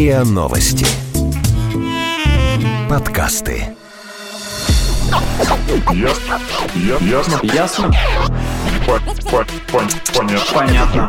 РИА Новости. Подкасты. Ясно. Ясно. Ясно? По- по- пон- Понятно. Понятно.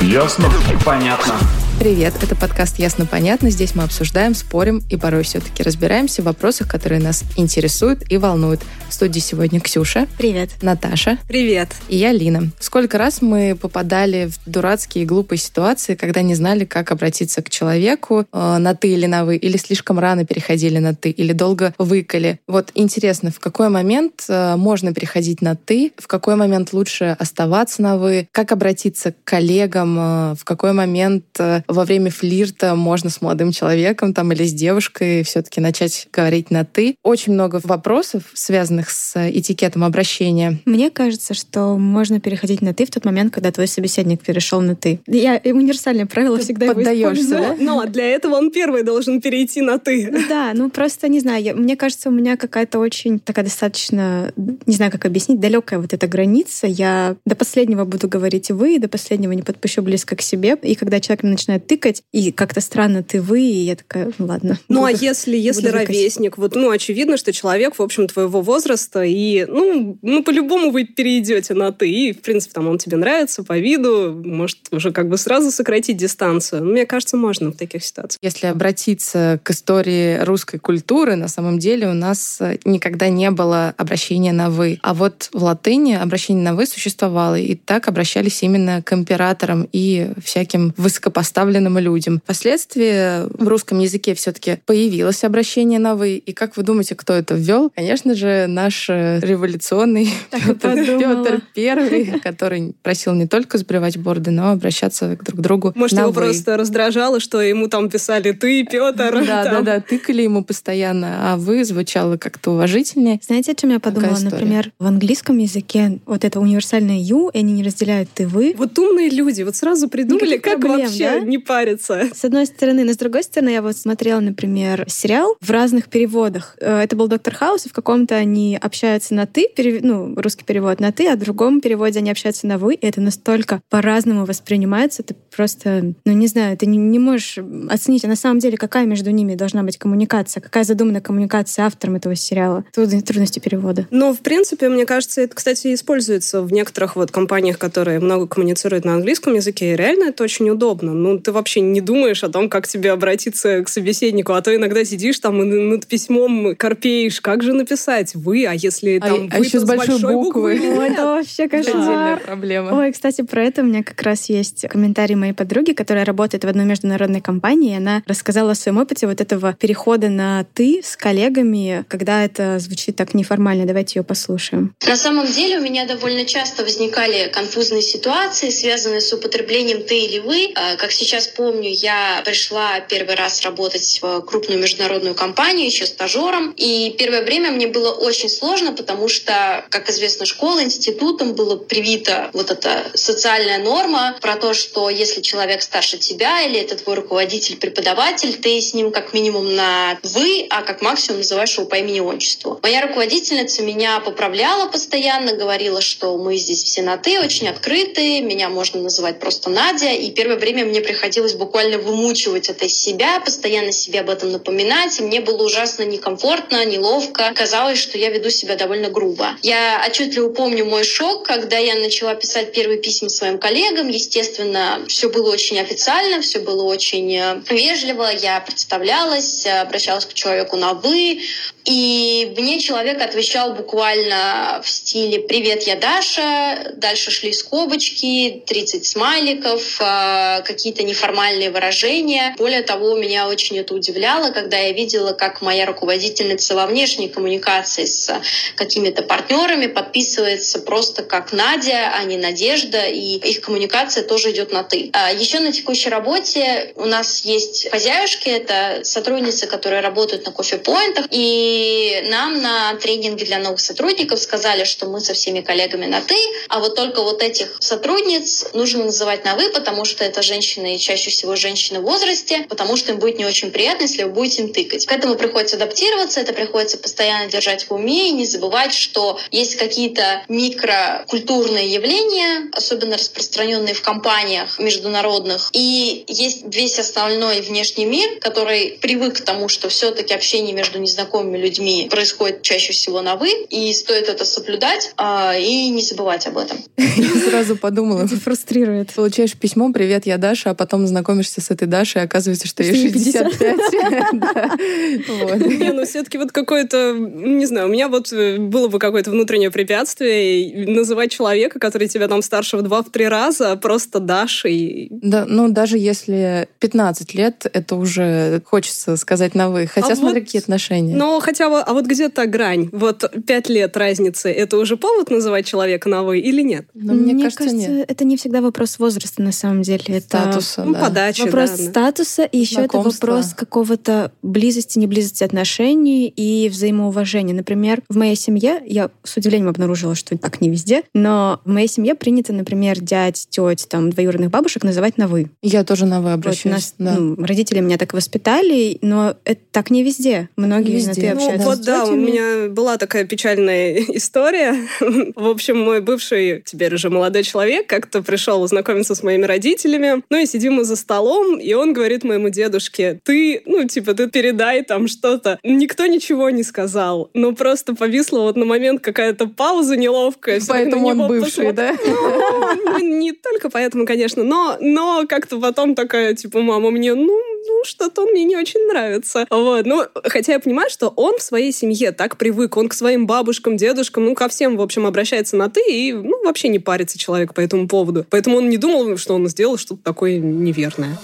Ясно. Понятно. Привет, это подкаст «Ясно-понятно». Здесь мы обсуждаем, спорим и порой все-таки разбираемся в вопросах, которые нас интересуют и волнуют. В студии сегодня Ксюша, Привет. Наташа Привет. и я, Лина. Сколько раз мы попадали в дурацкие и глупые ситуации, когда не знали, как обратиться к человеку э, на «ты» или на «вы», или слишком рано переходили на «ты», или долго выкали. Вот интересно, в какой момент э, можно переходить на «ты», в какой момент лучше оставаться на «вы», как обратиться к коллегам, э, в какой момент э, во время флирта можно с молодым человеком там или с девушкой все-таки начать говорить на «ты». Очень много вопросов, связанных с этикетом обращения. Мне кажется, что можно переходить на ты в тот момент, когда твой собеседник перешел на ты. Я универсальное правило Ты всегда поддаешься, да? Но для этого он первый должен перейти на «ты». Ну Да, ну просто не знаю. я- мне кажется, у меня какая-то очень такая достаточно, не знаю, как объяснить, далекая вот эта граница. Я до последнего буду говорить вы, до последнего не подпущу близко к себе. И когда человек мне начинает тыкать, и как-то странно ты вы, и я такая, ну ладно. Ну, а буду- если, если буду выкать. ровесник, вот, ну, очевидно, что человек, в общем, твоего возраста, и, ну, ну, по-любому вы перейдете на «ты», и, в принципе, там он тебе нравится по виду, может, уже как бы сразу сократить дистанцию. Ну, мне кажется, можно в таких ситуациях. Если обратиться к истории русской культуры, на самом деле у нас никогда не было обращения на «вы». А вот в латыни обращение на «вы» существовало, и так обращались именно к императорам и всяким высокопоставленным людям. Впоследствии в русском языке все таки появилось обращение на «вы». И как вы думаете, кто это ввел? Конечно же, наш э, революционный Петр. Петр Первый, который просил не только сбривать борды, но обращаться друг к другу Может, на его «вы». просто раздражало, что ему там писали «ты, Петр». Да, да, там. да, тыкали ему постоянно, а вы звучало как-то уважительнее. Знаете, о чем я подумала? Например, в английском языке вот это универсальное you, и они не разделяют ты вы. Вот умные люди, вот сразу придумали, Никаких как проблем, вообще да? Не париться. С одной стороны, но с другой стороны, я вот смотрела, например, сериал в разных переводах. Э, Это был Доктор Хаус, и в каком-то они общаются на ты, перев- ну, русский перевод на ты, а в другом переводе они общаются на вы, и это настолько по-разному воспринимается, ты просто, ну, не знаю, ты не, не можешь оценить, а на самом деле какая между ними должна быть коммуникация, какая задумана коммуникация автором этого сериала. Трудно- Трудности перевода. Но, в принципе, мне кажется, это, кстати, используется в некоторых вот компаниях, которые много коммуницируют на английском языке, и реально это очень удобно. Ну, ты вообще не думаешь о том, как тебе обратиться к собеседнику, а то иногда сидишь там и над письмом корпеешь, как же написать «вы», а если А- там а «вы» еще то с большой буквы. О, это вообще кошмар. проблема. Ой, кстати, про это у меня как раз есть комментарий моей подруги, которая работает в одной международной компании. и Она рассказала о своем опыте вот этого перехода на «ты» с коллегами, когда это звучит так неформально. Давайте ее послушаем. На самом деле у меня довольно часто возникали конфузные ситуации, связанные с употреблением «ты» или «вы». А, Как сейчас помню, я пришла первый раз работать в крупную международную компанию еще стажером, и первое время мне было очень сложно, потому что, как известно, школа, институтом было привита вот эта социальная норма про то, что если человек старше тебя или это твой руководитель, преподаватель, ты с ним как минимум на «вы», а как максимум называешь его по имени-отчеству. Моя руководительница меня поправляла постоянно, говорила, что мы здесь все на «ты», очень открытые, меня можно называть просто Надя, и первое время мне приходилось буквально вымучивать это из себя, постоянно себе об этом напоминать, и мне было ужасно некомфортно, неловко. Казалось, что я веду себя довольно грубо. Я отчетливо помню мой шок, когда я начала писать первые письма своим коллегам. Естественно, все было очень официально, все было очень э, вежливо. Я представлялась, э, обращалась к человеку на «вы», и мне человек отвечал буквально в стиле «Привет, я Даша». Дальше шли скобочки, 30 смайликов, э, какие-то неформальные выражения. Более того, меня очень это удивляло, когда я видела, как моя руководительница во внешней коммуникации с какими-то партнерами подписывается просто как Надя, а не Надежда, и их коммуникация тоже идет на «ты». А Еще на текущей работе у нас есть хозяюшки, это сотрудницы, которые работают на кофе-поинтах, и нам на тренинге для новых сотрудников сказали, что мы со всеми коллегами на «ты», а вот только вот этих сотрудниц нужно называть на «вы», потому что это женщины чаще всего женщины в возрасте, потому что им будет не очень приятно, если вы будете им тыкать. К этому приходится адаптироваться, это приходится постоянно держать в уме и не забывать, что есть какие-то микрокультурные явления, особенно распространенные в компаниях международных, и есть весь остальной внешний мир, который привык к тому, что все-таки общение между незнакомыми людьми происходит чаще всего на «вы», и стоит это соблюдать а, и не забывать об этом. Я сразу подумала. Фрустрирует. Получаешь письмо «Привет, я Даша», а потом знакомишься с этой Дашей, и оказывается, что ей 65. Не, ну все-таки вот какое-то, не знаю, у меня вот э, было бы какое-то внутреннее препятствие называть человека, который тебя там старше в два-три раза, просто Дашей. Да, ну даже если 15 лет, это уже хочется сказать на «вы». Хотя А смотри, вот- какие отношения. Но хотя бы, а вот где та грань? Вот пять лет разницы, это уже повод называть человека на «вы» или нет? Но мне, кажется, это не всегда вопрос возраста на самом деле. Это Статуса, Ну, да. подача, вопрос да, статуса, и еще это вопрос какого-то близости, неблизости отношений и взаимоуважения. Например, в моей семье, я с удивлением обнаружила, что так не везде, но в моей семье принято, например, дядь, теть, там, двоюродных бабушек называть на «вы». Я тоже на «вы» Вот обращаюсь. нас, да. ну, родители меня так воспитали, но это так не везде. Многие Не на везде. «ты» Ну, Ну, общаются вот да, у меня была такая печальная история. В общем, мой бывший, теперь уже молодой человек, как-то пришел знакомиться с моими родителями. Ну и сидим мы за столом, и он говорит моему дедушке, ты, ну, типа, ты передай там что-то. Никто ничего не сказал, но просто повисла вот на момент какая-то пауза неловкая. Поэтому он бывший, посмотрели. да? Ну, не только поэтому, конечно, но, но как-то потом такая, типа, мама мне, ну, ну, что-то он мне не очень нравится. Вот. Ну, хотя я понимаю, что он в своей семье так привык, он к своим бабушкам, дедушкам, ну, ко всем, в общем, обращается на «ты» и, ну, вообще не парится человек по этому поводу. Поэтому он не думал, что он сделал что-то такое неверное.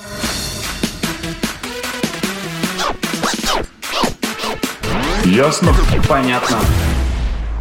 Ясно? Понятно.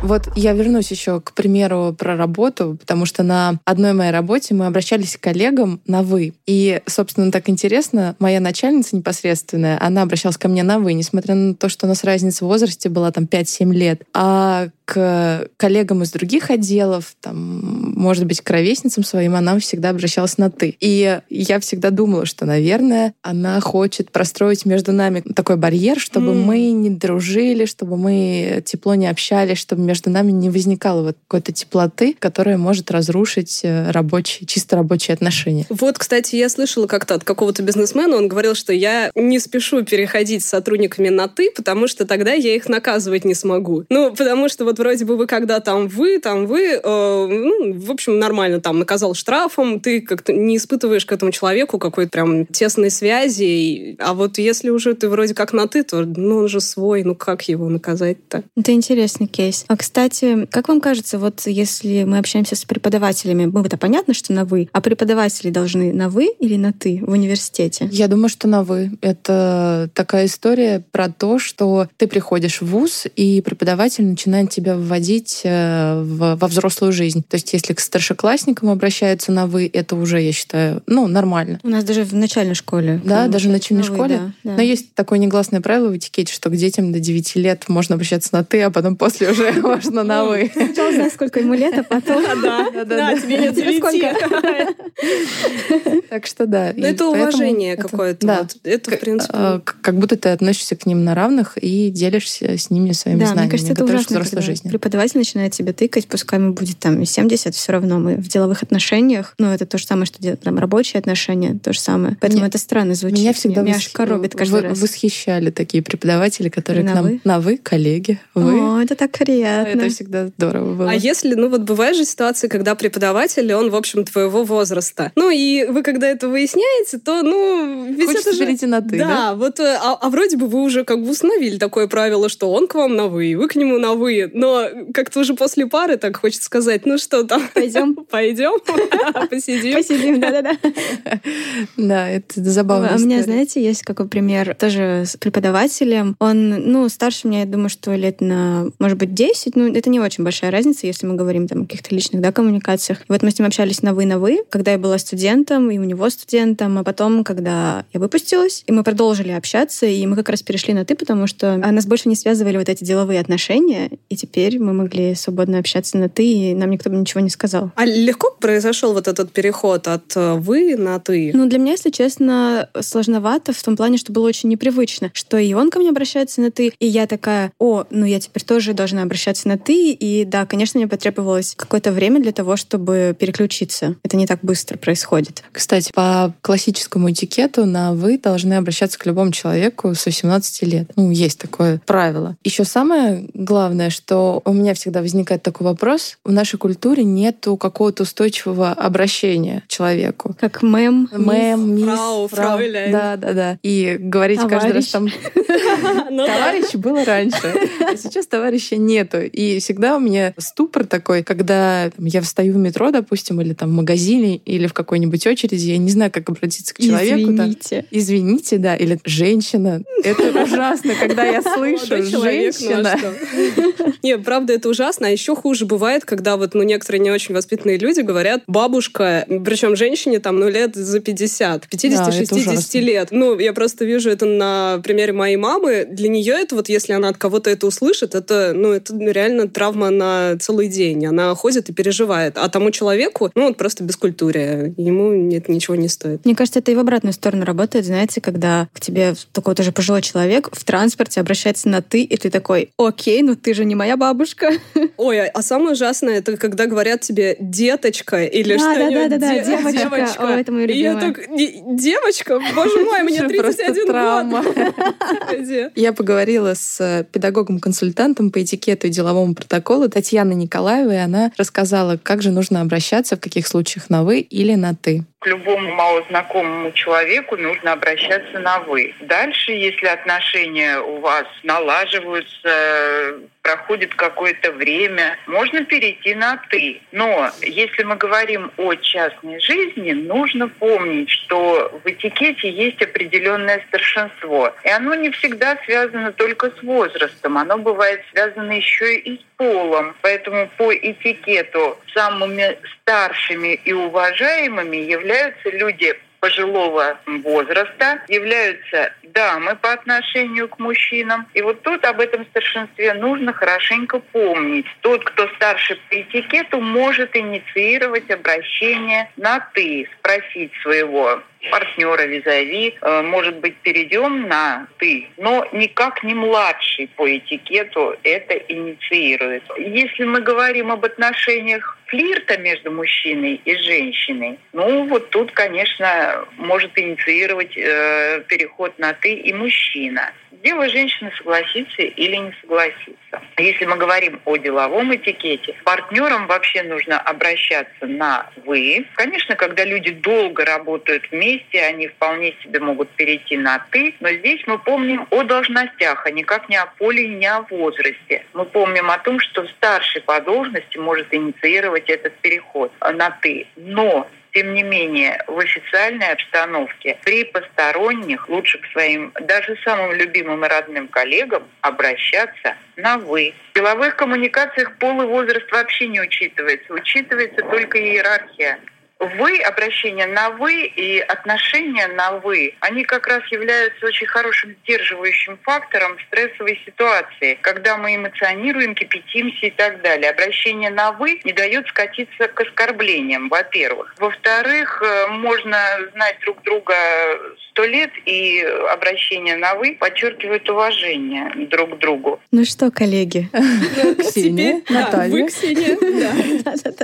Вот я вернусь еще к примеру про работу, потому что на одной моей работе мы обращались к коллегам на «вы». И, собственно, так интересно, моя начальница непосредственная, она обращалась ко мне на «вы», несмотря на то, что у нас разница в возрасте была там 5-7 лет. А к коллегам из других отделов, там, может быть, к ровесницам своим, она всегда обращалась на «ты». И я всегда думала, что, наверное, она хочет простроить между нами такой барьер, чтобы М. мы не дружили, чтобы мы тепло не общались, чтобы между нами не возникало вот какой-то теплоты, которая может разрушить э, рабочие, чисто рабочие отношения. Вот, кстати, я слышала как-то от какого-то бизнесмена, он говорил, что я не спешу переходить с сотрудниками на «ты», потому что тогда я их наказывать не смогу. Ну, потому что вот вроде бы вы когда там вы, там вы, э, ну, в общем, нормально там наказал штрафом, ты как-то не испытываешь к этому человеку какой-то прям тесной связи, и- а вот если уже ты вроде как на «ты», то, ну, он же свой, ну, как его наказать-то? Это интересный кейс. А, кстати, как вам кажется, вот если мы общаемся с преподавателями, мы это понятно, что на «вы», а преподаватели должны на «вы» или на «ты» в университете? Я думаю, что на «вы». Это такая история про то, что ты приходишь в ВУЗ, и преподаватель начинает тебя вводить э, в- во взрослую жизнь. То есть если к старшеклассникам обращаются на «вы», это уже, я считаю, ну, нормально. У нас даже в начальной школе. Да, даже в начальной на «вы», школе. да, да. Но есть такое негласное правило в этикете, что к детям до 9 лет можно обращаться на «ты», а потом после уже можно на «вы». Сначала знаешь, сколько ему лет, а потом... Да, Да-да-да. тебе лет девяти. Так что да. Ну, и это уважение какое-то. Да. Это, в принципе... Э, Как будто ты относишься к ним на равных и делишься с ними своими Да, знаниями, мне кажется, это готовишь к ужасно, взрослой когда жизни. преподаватель начинает тебя тыкать, пускай ему будет там и 70, все равно мы в деловых отношениях, ну, это то же самое, что делают там рабочие отношения, то же самое. Поэтому Меня- это странно звучит. Меня всегда Меня вос- аж коробит каждый вы- раз. восхищали такие преподаватели, которые На к нам «вы»? на вы, коллеги, вы. О, это так приятно. Это всегда здорово было. А если, ну вот бывает же ситуация, когда преподаватель, он, в общем, твоего возраста. Ну и вы, когда это выясняете, то, ну, ведь Хочется это же... перейти на ты, да, да? вот, э, а, а вроде бы вы уже как бы установили такое правило, что он к вам на вы, вы к нему на вы, но как-то уже после пары так хочется сказать, ну что там, Пойдем. пойдем, посидим. Посидим, да-да-да. Да, это забавно. А у меня, знаете, есть какой пример тоже с преподавателем. Он, ну, старше меня, я думаю, что лет на, может быть, 10. Ну, это не очень большая разница, если мы говорим там о каких-то личных, да, коммуникациях. И вот мы с ним общались на «вы», на «вы», когда я была студентом, и у него студентом, а потом, когда я выпустилась, и мы продолжили общаться, и мы как раз перешли на «ты», потому что а, нас больше не связывали вот эти деловые отношения, и теперь мы могли свободно общаться на «ты», и нам никто бы ничего не сказал. А легко произошел вот этот переход от э, «вы» на «ты»? Ну, для меня, если честно, сложновато в том плане, что было очень непривычно, что и он ко мне обращается на «ты», и я такая, о, ну я теперь тоже должна обращаться на «ты», и да, конечно, мне потребовалось какое-то время для того, чтобы переключиться. Это не так быстро происходит. Кстати, по классическому этикету на «вы» должны обращаться к любому человеку с 18 лет. Ну, есть такое правило. Еще самое главное, что у меня всегда возникает такой вопрос. В нашей культуре нету какого-то устойчивого обращения к человеку. Как мэм, Мэм, мисс, фрау, фрауляйн. Да, да, да. И говорить каждый раз там Ну товарищ было раньше, а сейчас товарища нету. И всегда у меня ступор такой, когда я встаю в метро, допустим, или там в магазине, или в какой-нибудь очереди, я не знаю, как обратиться к человеку. Извините. Извините, да, или женщина. Это ужасно, когда я слышу ну а женщина. Не, правда, это ужасно. А еще хуже бывает, когда вот, ну, некоторые не очень воспитанные люди говорят бабушка, причем женщине там, ну, лет за 50, 50-60 ужасно. лет. Ну, я просто вижу это на примере моей мамы. Для нее это вот, если она от кого-то это услышит, это, ну, это реально травма на целый день. Она ходит и переживает. А тому человеку, ну, вот просто бескультурие. Ему это ничего не стоит. Мне кажется, это и в обратную сторону работает, знаете, когда к тебе такой тоже пожилой человек в транспорте обращается на «ты», и ты такой, окей, ну ты же не моя бабушка. Ой, а- самое ужасное, это когда говорят тебе деточка или Да, что-нибудь. да, да, да, Де- девочка. О, это моё И я любимое. так, «Не- девочка, боже мой, мне Что, просто 31 травма. год. Я поговорила с э, педагогом-консультантом по этикету и деловому протоколу Татьяной Николаевой, и она рассказала, как же нужно обращаться, в каких случаях на «вы» или на «ты». К любому малознакомому человеку нужно обращаться на «вы». Дальше, если отношения у вас налаживаются, проходит какое-то время, можно перейти на «ты». Но если мы говорим о частной жизни, нужно помнить, что в этикете есть определенное старшинство. И оно не всегда связано только с возрастом, оно бывает связано еще и с полом. Поэтому по этикету самыми старшими и уважаемыми являются люди пожилого возраста, являются дамы по отношению к мужчинам. И вот тут об этом старшинстве нужно хорошенько помнить. Тот, кто старше по этикету, может инициировать обращение на «ты», спросить своего партнера визави, э, может быть, перейдем на «ты», но никак не младший по этикету это инициирует. Если мы говорим об отношениях флирта между мужчиной и женщиной, ну вот тут, конечно, может инициировать э, переход на «ты» и мужчина. Дело женщины согласиться или не согласиться. Если мы говорим о деловом этикете, партнерам вообще нужно обращаться на «вы». Конечно, когда люди долго работают вместе, они вполне себе могут перейти на «ты», но здесь мы помним о должностях, а никак не о поле не о возрасте. Мы помним о том, что старший по должности может инициировать этот переход на «ты». Но тем не менее, в официальной обстановке при посторонних лучше к своим, даже самым любимым и родным коллегам обращаться на «вы». В деловых коммуникациях пол и возраст вообще не учитывается. Учитывается только иерархия. Вы, обращение на вы и отношения на вы, они как раз являются очень хорошим сдерживающим фактором в стрессовой ситуации, когда мы эмоционируем, кипятимся и так далее. Обращение на вы не дает скатиться к оскорблениям, во-первых. Во-вторых, э, можно знать друг друга сто лет, и обращение на вы подчеркивает уважение друг к другу. Ну что, коллеги? Ксения, Наталья. вы, Ксения.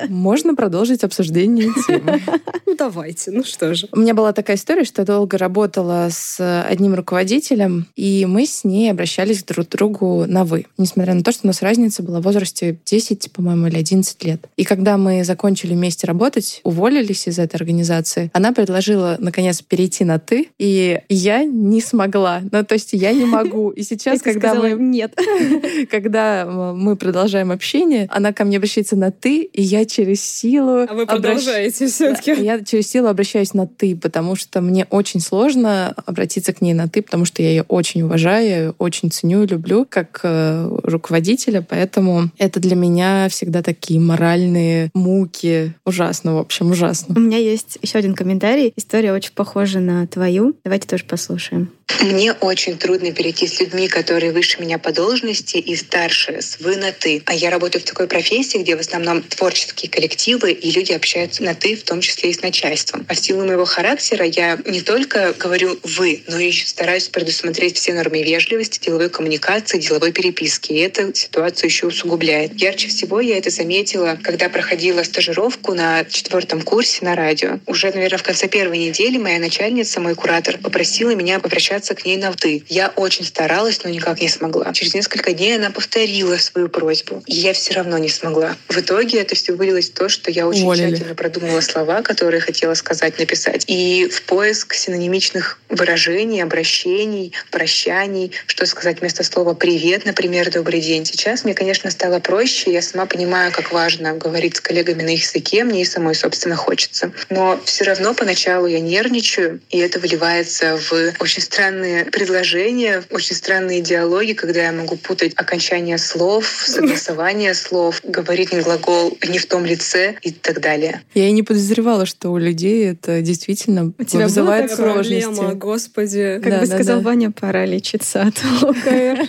Можно продолжить обсуждение темы. Ну, давайте, ну что же. У меня была такая история, что я долго работала с одним руководителем, и мы с ней обращались друг к другу на «вы». Несмотря на то, что у нас разница была в возрасте 10, по-моему, или 11 лет. И когда мы закончили вместе работать, уволились из этой организации, она предложила, наконец, перейти на «ты», и я не смогла. Ну, то есть я не могу. И сейчас, когда мы нет. когда э, мы продолжаем общение, она ко мне обращается на «ты», и я через силу... А вы продолжаете все-таки. Я через силу обращаюсь на «ты», потому что мне очень сложно обратиться к ней на «ты», потому что я ее очень уважаю, очень ценю и люблю как э, руководителя, поэтому это для меня всегда такие моральные муки. Ужасно, в общем, ужасно. У меня есть еще один комментарий. История очень похожа на твою. Давайте тоже послушаем. Мне очень трудно перейти с людьми, которые выше меня по должности и старше, с вы на ты. А я работаю в такой профессии, где в основном творческие коллективы, и люди общаются на «ты», в том числе и с начальством. А в силу моего характера я не только говорю «вы», но и стараюсь предусмотреть все нормы вежливости, деловой коммуникации, деловой переписки. И это ситуацию еще усугубляет. Ярче всего я это заметила, когда проходила стажировку на четвертом курсе на радио. Уже, наверное, в конце первой недели моя начальница, мой куратор, попросила меня обращаться к ней на «ты». Я очень старалась, но никак не смогла. Через несколько дней она повторила свою просьбу, и я все равно не смогла. В итоге это все вылилось в то, что я очень Уволили. тщательно продумала слова, которые хотела сказать, написать. И в поиск синонимичных выражений, обращений, прощаний, что сказать вместо слова «привет», например, «добрый день». Сейчас мне, конечно, стало проще. Я сама понимаю, как важно говорить с коллегами на их языке. Мне и самой, собственно, хочется. Но все равно поначалу я нервничаю, и это выливается в очень странные предложения, очень странные диалоги, когда я могу путать окончание слов, согласование слов, говорить не глагол не в том лице и так далее. Я и не подозревала, что у людей это действительно У тебя была вызывает такая сложности. Проблема, господи. Как Да, бы да, сказал да. Ваня, пора лечиться от ОКР.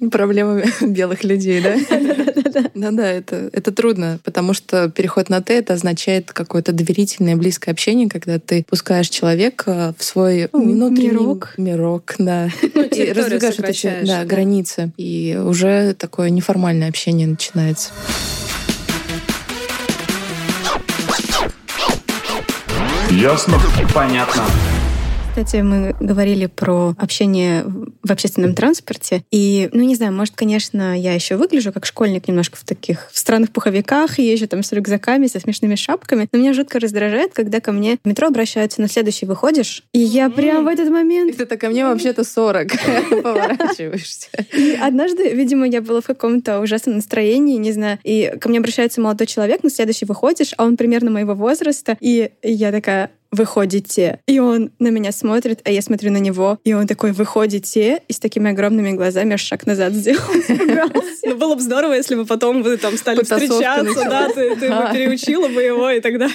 Проблемы белых людей, да? Да-да, это, это трудно, потому что переход на «ты» — это означает какое-то доверительное, близкое общение, когда ты пускаешь человека в свой ну, внутренний Мирок. мирок, да. И территорию раздвигаешь эти да, да. границы. И уже такое неформальное общение начинается. Ясно? Понятно. Кстати, мы говорили про общение в общественном транспорте. И, ну, не знаю, может, конечно, я еще выгляжу как школьник немножко в таких в странных пуховиках, езжу там с рюкзаками, со смешными шапками. Но меня жутко раздражает, когда ко мне в метро обращаются на следующий выходишь. И я прям в этот И момент... ты так, ко мне вообще-то 40. Поворачиваешься. И однажды, видимо, я была в каком-то ужасном настроении, не знаю, и ко мне обращается молодой человек, на следующий выходишь, а он примерно моего возраста, и я такая, выходите. И он на меня смотрит, а я смотрю на него, и он такой, выходите, и с такими огромными глазами аж шаг назад сделал. Ну, было бы здорово, если бы потом вы там стали встречаться, да, ты, бы переучила бы его и тогда.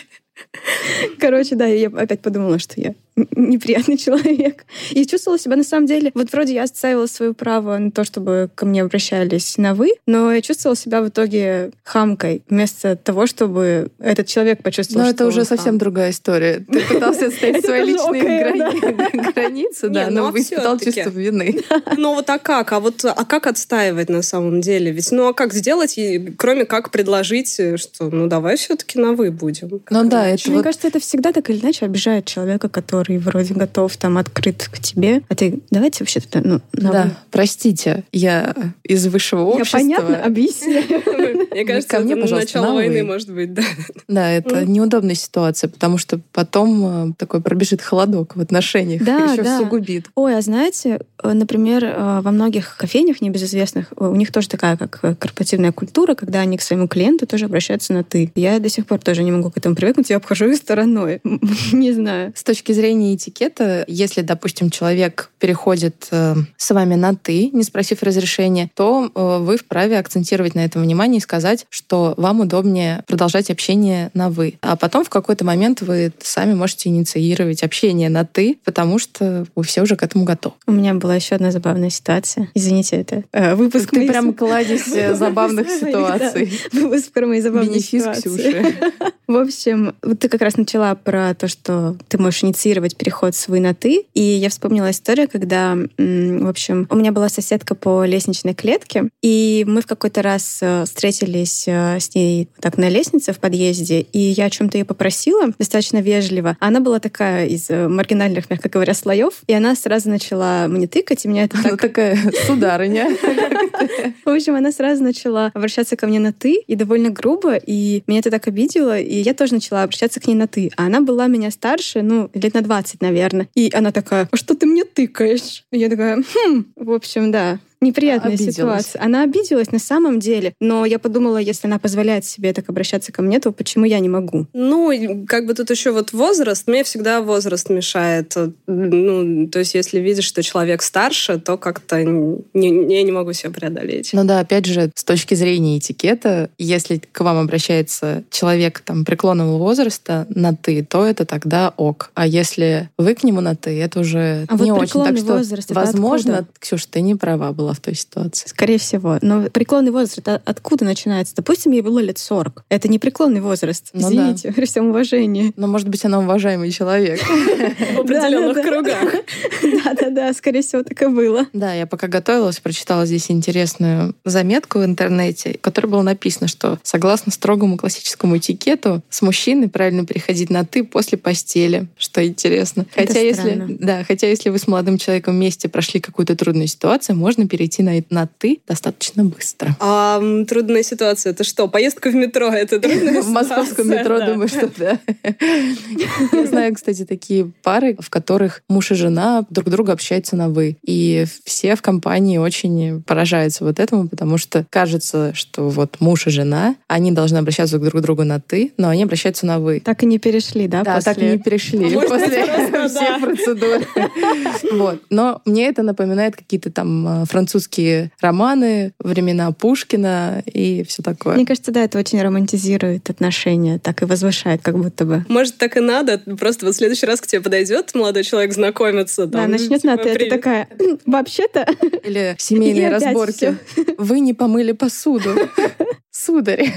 Короче, да, я опять подумала, что я неприятный человек. И чувствовала себя на самом деле... Вот вроде я отстаивала свое право на то, чтобы ко мне обращались на «вы», но я чувствовала себя в итоге хамкой, вместо того, чтобы этот человек почувствовал, Но что это уже совсем хам. другая история. Ты пытался отстоять свои личные границы, да, но испытал чувство вины. Ну вот а как? А вот а как отстаивать на самом деле? Ведь ну а как сделать, кроме как предложить, э, что ну давай все-таки на вы будем? Ну да, это Мне кажется, это всегда так или иначе обижает человека, который вроде готов там открыт к тебе, а ты давайте вообще-то ну, на Да, «вы». простите, я из высшего Я общества. понятно объясняю. Мне кажется, это начало на войны, «вы». может быть, да. Да, это неудобная ситуация, потому что потом э, такой пробежит холодок в отношениях, Да, еще да. усугубит. Ой, а знаете, э, например, э, во многих кофейнях небезызвестных у них тоже такая как корпоративная культура, когда они к своему клиенту тоже обращаются на «ты». Я до сих пор тоже не могу к этому привыкнуть, я обхожу их стороной. Не знаю. С точки зрения этикета, если, допустим, человек переходит э, с вами на «ты», не спросив разрешения, то э, вы вправе акцентировать на этом внимание и сказать, что вам удобнее продолжать общение на «вы». А потом в какой-то момент вы сами можете инициировать общение на «ты», потому что вы все уже к этому готовы. У меня была еще одна забавная ситуация. Извините, это э, выпуск Ты прям кладезь э, забавных ситуаций. Выпуск про мои забавные ситуации. В общем, ты как раз начала про то, что ты можешь инициировать переход с «вы» на «ты». И я вспомнила историю, когда, в общем, у меня была соседка по лестничной клетке, и мы в какой-то раз э, встретились э, с ней так на лестнице в подъезде, и я о чем-то ее попросила, достаточно вежливо. Она была такая из э, маргинальных, мягко говоря, слоев, и она сразу начала мне тыкать, и меня это так такая сударыня. в общем, она сразу начала обращаться ко мне на «ты», и довольно грубо, и меня это так обидело, и я тоже начала обращаться к ней на «ты». А она была меня старше, ну, лет на 20, наверное. И она такая, а что ты мне тыкаешь? И я такая, хм, в общем, да. Неприятная Обиделась. ситуация. Она обиделась на самом деле, но я подумала, если она позволяет себе так обращаться ко мне, то почему я не могу? Ну, как бы тут еще вот возраст, мне всегда возраст мешает. Ну, то есть если видишь, что человек старше, то как-то не, не- я не могу себя преодолеть. Ну да, опять же, с точки зрения этикета, если к вам обращается человек там преклонного возраста на ты, то это тогда ок. А если вы к нему на ты, это уже А вот не очень. Так преклонный что, возраст, это возможно, откуда? Ксюша, ты не права была была в той ситуации. Скорее всего. Но преклонный возраст откуда начинается? Допустим, ей было лет 40. Это не преклонный возраст. Ну, Извините, да. при всем уважении. Но, может быть, она уважаемый человек. В определенных кругах. Да-да-да, скорее всего, так и было. Да, я пока готовилась, прочитала здесь интересную заметку в интернете, в которой было написано, что согласно строгому классическому этикету, с мужчиной правильно переходить на «ты» после постели, что интересно. Хотя если, да, хотя если вы с молодым человеком вместе прошли какую-то трудную ситуацию, можно перейти на, на «ты» достаточно быстро. А трудная ситуация — это что? Поездка в метро — это трудная В московском метро, думаю, что да. Я знаю, кстати, такие пары, в которых муж и жена друг друга общаются на «вы». И все в компании очень поражаются вот этому, потому что кажется, что вот муж и жена, они должны обращаться друг к другу на «ты», но они обращаются на «вы». Так и не перешли, да? Да, так и не перешли после всех процедур. Вот. Но мне это напоминает какие-то там э, французские романы, времена Пушкина и все такое. Мне кажется, да, это очень романтизирует отношения, так и возвышает как будто бы. Может, так и надо? Просто вот в следующий раз к тебе подойдет молодой человек знакомиться. Да, начнет на ты, ты такая, вообще-то... Или семейные разборки. Вы не помыли посуду. Сударь.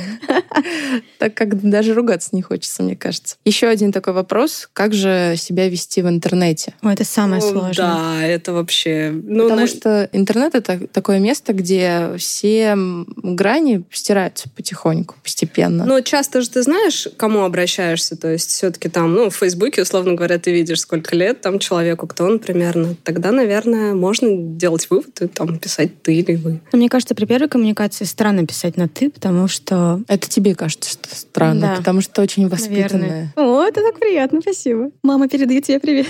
так как даже ругаться не хочется, мне кажется. Еще один такой вопрос. Как же себя вести в интернете? О, это самое ну, сложное. Да, это вообще... Ну, Потому на... что интернет — это такое место, где все грани стираются потихоньку, постепенно. Но часто же ты знаешь, к кому обращаешься. То есть все таки там, ну, в Фейсбуке, условно говоря, ты видишь, сколько лет там человеку, кто он примерно. Тогда, наверное, можно делать выводы, там, писать ты или вы. Мне кажется, при первой коммуникации странно писать на «ты», потому что... Это тебе кажется, что странно, да. потому что очень воспитанная. Наверное. О, это так приятно, спасибо. Мама передает тебе привет.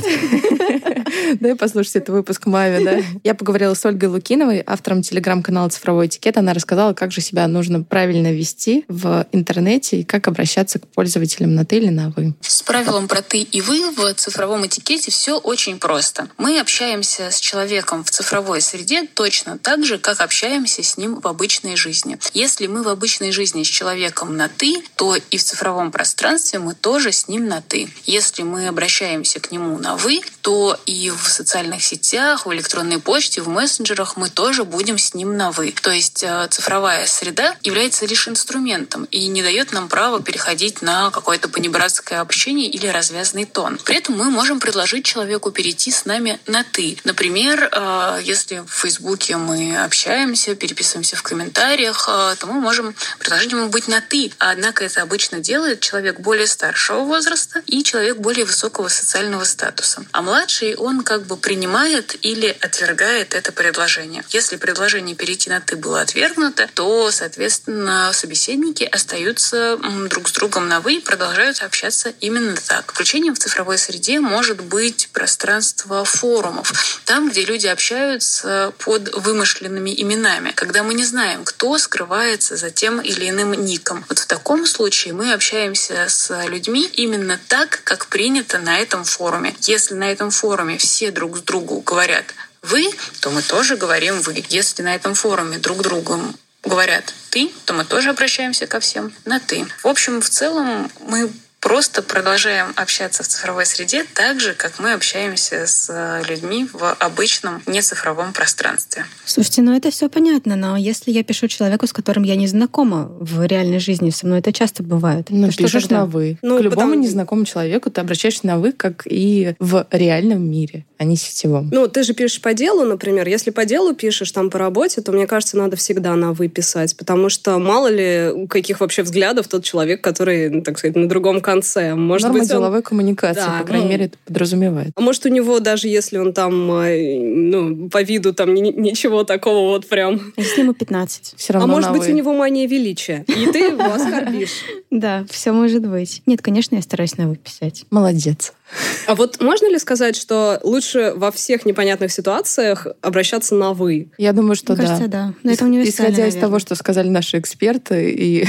Дай послушать этот выпуск маме, да? Я поговорила с Ольгой Лукиновой, автором телеграм-канала «Цифровой этикет». Она рассказала, как же себя нужно правильно вести в интернете и как обращаться к пользователям на «ты» или на «вы». С правилом про «ты» и «вы» в цифровом этикете все очень просто. Мы общаемся с человеком в цифровой среде точно так же, как общаемся с ним в обычной жизни. Если мы в обычной жизни с человеком на «ты», то и в цифровом пространстве мы тоже с ним на «ты». Если мы обращаемся к нему на «вы», то и в социальных сетях, в электронной почте, в мессенджерах мы тоже будем с ним на «вы». То есть э, цифровая среда является лишь инструментом и не дает нам права переходить на какое-то понебратское общение или развязный тон. При этом мы можем предложить человеку перейти с нами на «ты». Например, э, если в Фейсбуке мы общаемся, переписываемся в комментариях, э, то мы можем предложить ему быть на «ты». Однако это обычно делает человек более старшего возраста и человек более высокого социального статуса. А младший, он как бы принимает или отвергает это предложение. Если предложение перейти на «ты» было отвергнуто, то, соответственно, собеседники остаются друг с другом на «вы» и продолжают общаться именно так. Включением в цифровой среде может быть пространство форумов, там, где люди общаются под вымышленными именами, когда мы не знаем, кто скрывается за тем или иным ником. Вот в таком случае мы общаемся с людьми именно так, как принято на этом форуме. Если на этом форуме все друг с другу говорят «вы», то мы тоже говорим «вы». Если на этом форуме друг другу говорят «ты», то мы тоже обращаемся ко всем на «ты». В общем, в целом мы просто продолжаем общаться в цифровой среде так же, как мы общаемся с э, людьми в обычном нецифровом пространстве. Слушайте, ну это все понятно, но если я пишу человеку, с которым я не знакома в реальной жизни, со мной это часто бывает. Ну, что пишешь тогда? на «вы». Ну, К любому потому... незнакомому человеку ты обращаешься на «вы», как и в реальном мире, а не сетевом. Ну, ты же пишешь по делу, например. Если по делу пишешь там по работе, то, мне кажется, надо всегда на «вы» писать, потому что мало ли у каких вообще взглядов тот человек, который, ну, так сказать, на другом конце конце. Может Норма быть, он... деловой коммуникации, да, по крайней ну... мере, это подразумевает. А может, у него даже если он там, э, ну, по виду там ничего такого вот прям... Если ему 15. Все равно а может быть, у него мания величия, и ты его оскорбишь. Да, все может быть. Нет, конечно, я стараюсь на выписать. Молодец. А вот можно ли сказать, что лучше во всех непонятных ситуациях обращаться на «вы»? Я думаю, что Мне да. кажется, да. Но это универсально, Исходя наверное. из того, что сказали наши эксперты и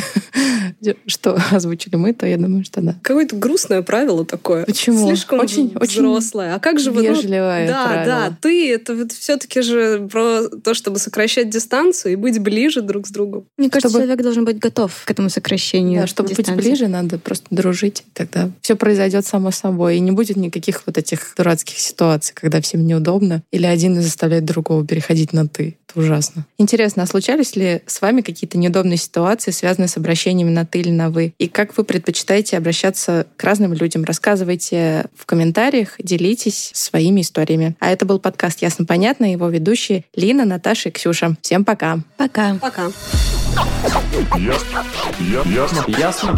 что озвучили мы, то я думаю, что да. Какое-то грустное правило такое. Почему? Слишком очень, взрослое. Очень а как же вы... Вежливое ну, Да, правило. да, ты, это все-таки же про то, чтобы сокращать дистанцию и быть ближе друг с другом. Мне кажется, Чтобы- человек должен быть готов к этому сокращению. Да, чтобы быть дистанции. ближе, надо просто дружить. Тогда все произойдет само собой. И не будет никаких вот этих дурацких ситуаций, когда всем неудобно. Или один заставляет другого переходить на «ты». Это ужасно. Интересно, а случались ли с вами какие-то неудобные ситуации, связанные с обращениями на «ты» или на «вы»? И как вы предпочитаете обращаться к разным людям? Рассказывайте в комментариях, делитесь своими историями. А это был подкаст «Ясно-понятно». Его ведущие Лина, Наташа и Ксюша. Всем пока. Пока. Пока. Ясно. Ясно. Ясно?